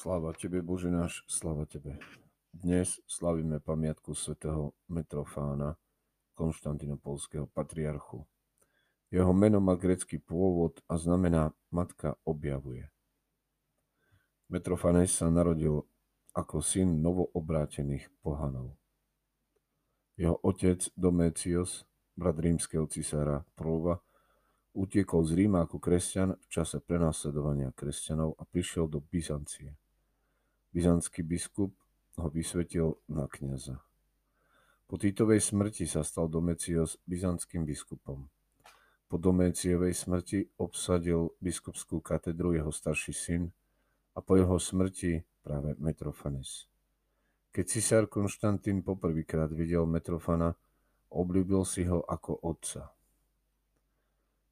Sláva Tebe, Bože náš, sláva Tebe. Dnes slavíme pamiatku svätého Metrofána, konštantinopolského patriarchu. Jeho meno má grecký pôvod a znamená Matka objavuje. Metrofanes sa narodil ako syn novoobrátených pohanov. Jeho otec Domécios, brat rímskeho cisára Prolva, utiekol z Ríma ako kresťan v čase prenasledovania kresťanov a prišiel do Byzancie. Byzantský biskup ho vysvetil na kniaza. Po Titovej smrti sa stal Domecios byzantským biskupom. Po Domecievej smrti obsadil biskupskú katedru jeho starší syn a po jeho smrti práve Metrofanes. Keď cisár Konštantín poprvýkrát videl Metrofana, obľúbil si ho ako otca.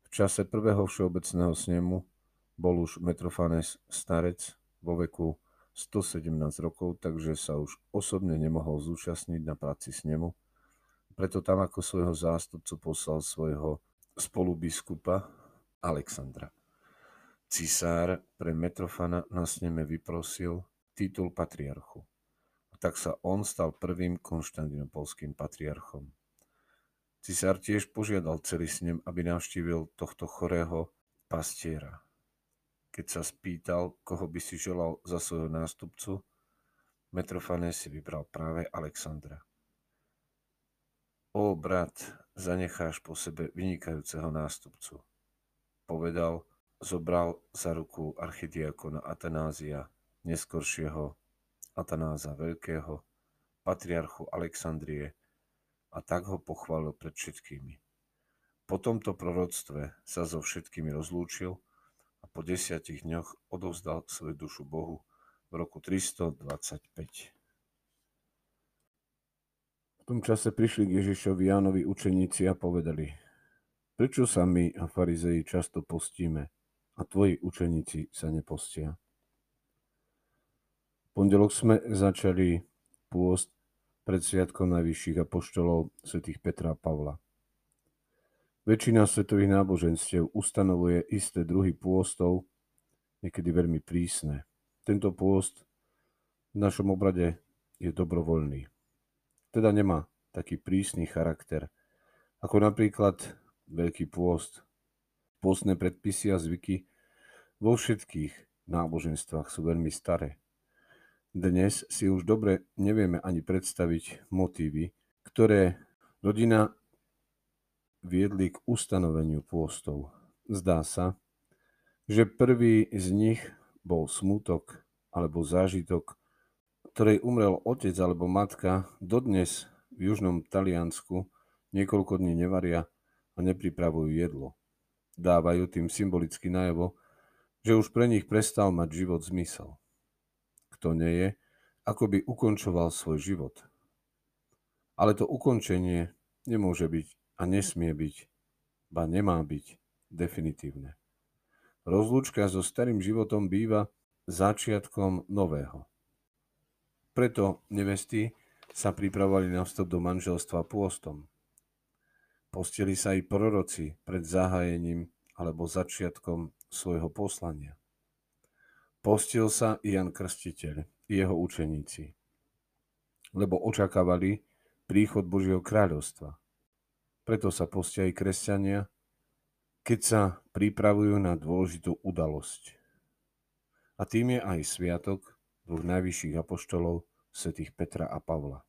V čase prvého všeobecného snemu bol už Metrofanes starec vo veku 117 rokov, takže sa už osobne nemohol zúčastniť na práci s nemu. Preto tam ako svojho zástupcu poslal svojho spolubiskupa Alexandra. Cisár pre Metrofana na sneme vyprosil titul patriarchu. A tak sa on stal prvým konštantinopolským patriarchom. Cisár tiež požiadal celý snem, aby navštívil tohto chorého pastiera. Keď sa spýtal, koho by si želal za svojho nástupcu, Metrofanes si vybral práve Alexandra. O brat, zanecháš po sebe vynikajúceho nástupcu. Povedal, zobral za ruku archidiakona Atanázia, neskoršieho Atanáza Veľkého, patriarchu Alexandrie, a tak ho pochválil pred všetkými. Po tomto proroctve sa so všetkými rozlúčil a po desiatich dňoch odovzdal svoju dušu Bohu v roku 325. V tom čase prišli k Ježišovi Jánovi učeníci a povedali, prečo sa my a farizeji často postíme a tvoji učeníci sa nepostia? V pondelok sme začali pôst pred Sviatkom najvyšších apoštolov svätých Petra a Pavla. Väčšina svetových náboženstiev ustanovuje isté druhy pôstov, niekedy veľmi prísne. Tento pôst v našom obrade je dobrovoľný. Teda nemá taký prísny charakter, ako napríklad Veľký pôst. Pôstne predpisy a zvyky vo všetkých náboženstvách sú veľmi staré. Dnes si už dobre nevieme ani predstaviť motívy, ktoré rodina viedli k ustanoveniu pôstov. Zdá sa, že prvý z nich bol smutok alebo zážitok, ktorej umrel otec alebo matka, dodnes v južnom Taliansku niekoľko dní nevaria a nepripravujú jedlo. Dávajú tým symbolicky najavo, že už pre nich prestal mať život zmysel. Kto nie je, ako by ukončoval svoj život. Ale to ukončenie nemôže byť a nesmie byť, ba nemá byť definitívne. Rozlúčka so starým životom býva začiatkom nového. Preto nevesty sa pripravovali na vstup do manželstva pôstom. Postili sa i proroci pred zahájením alebo začiatkom svojho poslania. Postil sa i Jan Krstiteľ i jeho učeníci, lebo očakávali príchod Božieho kráľovstva. Preto sa postia aj kresťania, keď sa pripravujú na dôležitú udalosť. A tým je aj sviatok dvoch najvyšších apoštolov, svätých Petra a Pavla.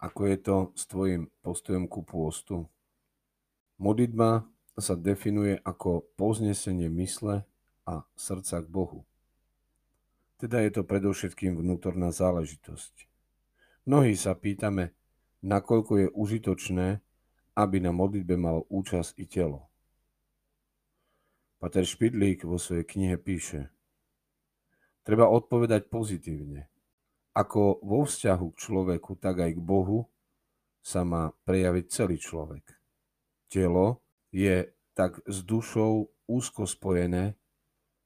Ako je to s tvojim postojom ku pôstu? Modlitba sa definuje ako poznesenie mysle a srdca k Bohu. Teda je to predovšetkým vnútorná záležitosť. Mnohí sa pýtame, nakoľko je užitočné aby na modlitbe malo účasť i telo. Pater Špidlík vo svojej knihe píše, treba odpovedať pozitívne. Ako vo vzťahu k človeku, tak aj k Bohu sa má prejaviť celý človek. Telo je tak s dušou úzko spojené,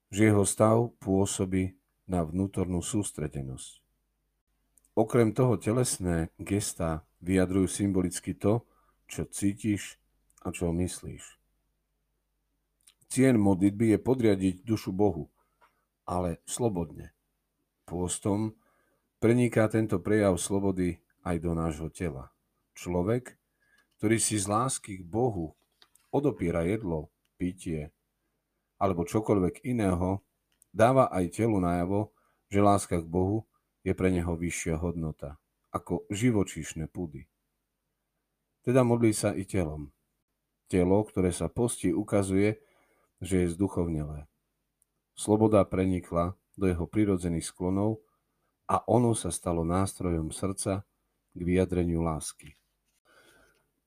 že jeho stav pôsobí na vnútornú sústredenosť. Okrem toho telesné gesta vyjadrujú symbolicky to, čo cítiš a čo myslíš. Cien modlitby je podriadiť dušu Bohu, ale slobodne. Pôstom preniká tento prejav slobody aj do nášho tela. Človek, ktorý si z lásky k Bohu odopiera jedlo, pitie alebo čokoľvek iného, dáva aj telu najavo, že láska k Bohu je pre neho vyššia hodnota ako živočíšne pudy. Teda modlí sa i telom. Telo, ktoré sa postí, ukazuje, že je zduchovnelé. Sloboda prenikla do jeho prirodzených sklonov a ono sa stalo nástrojom srdca k vyjadreniu lásky.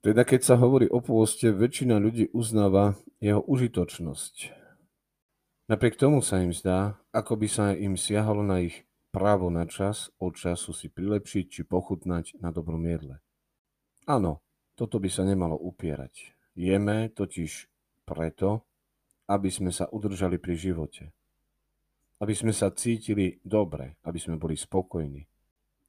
Teda keď sa hovorí o pôste, väčšina ľudí uznáva jeho užitočnosť. Napriek tomu sa im zdá, ako by sa im siahalo na ich právo na čas od času si prilepšiť či pochutnať na dobrom jedle. Áno, toto by sa nemalo upierať. Jeme totiž preto, aby sme sa udržali pri živote. Aby sme sa cítili dobre, aby sme boli spokojní.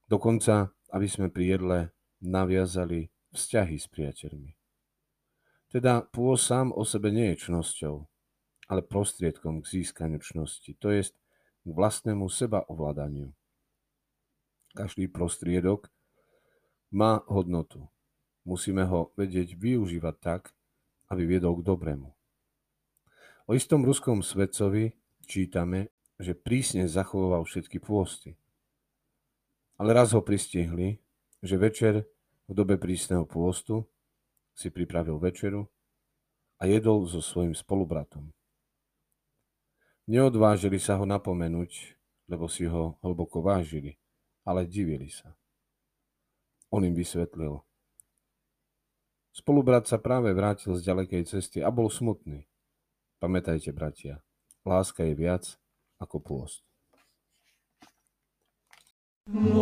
Dokonca, aby sme pri jedle naviazali vzťahy s priateľmi. Teda pôs sám o sebe nie je čnosťou, ale prostriedkom k získaniu čnosti, to jest k vlastnému seba ovládaniu. Každý prostriedok má hodnotu. Musíme ho vedieť využívať tak, aby viedol k dobrému. O istom ruskom svedcovi čítame, že prísne zachoval všetky pôsty. Ale raz ho pristihli, že večer v dobe prísneho pôstu si pripravil večeru a jedol so svojim spolubratom. Neodvážili sa ho napomenúť, lebo si ho hlboko vážili, ale divili sa. On im vysvetlil. Spolubrat sa práve vrátil z ďalekej cesty a bol smutný. Pamätajte, bratia, láska je viac ako pôst. He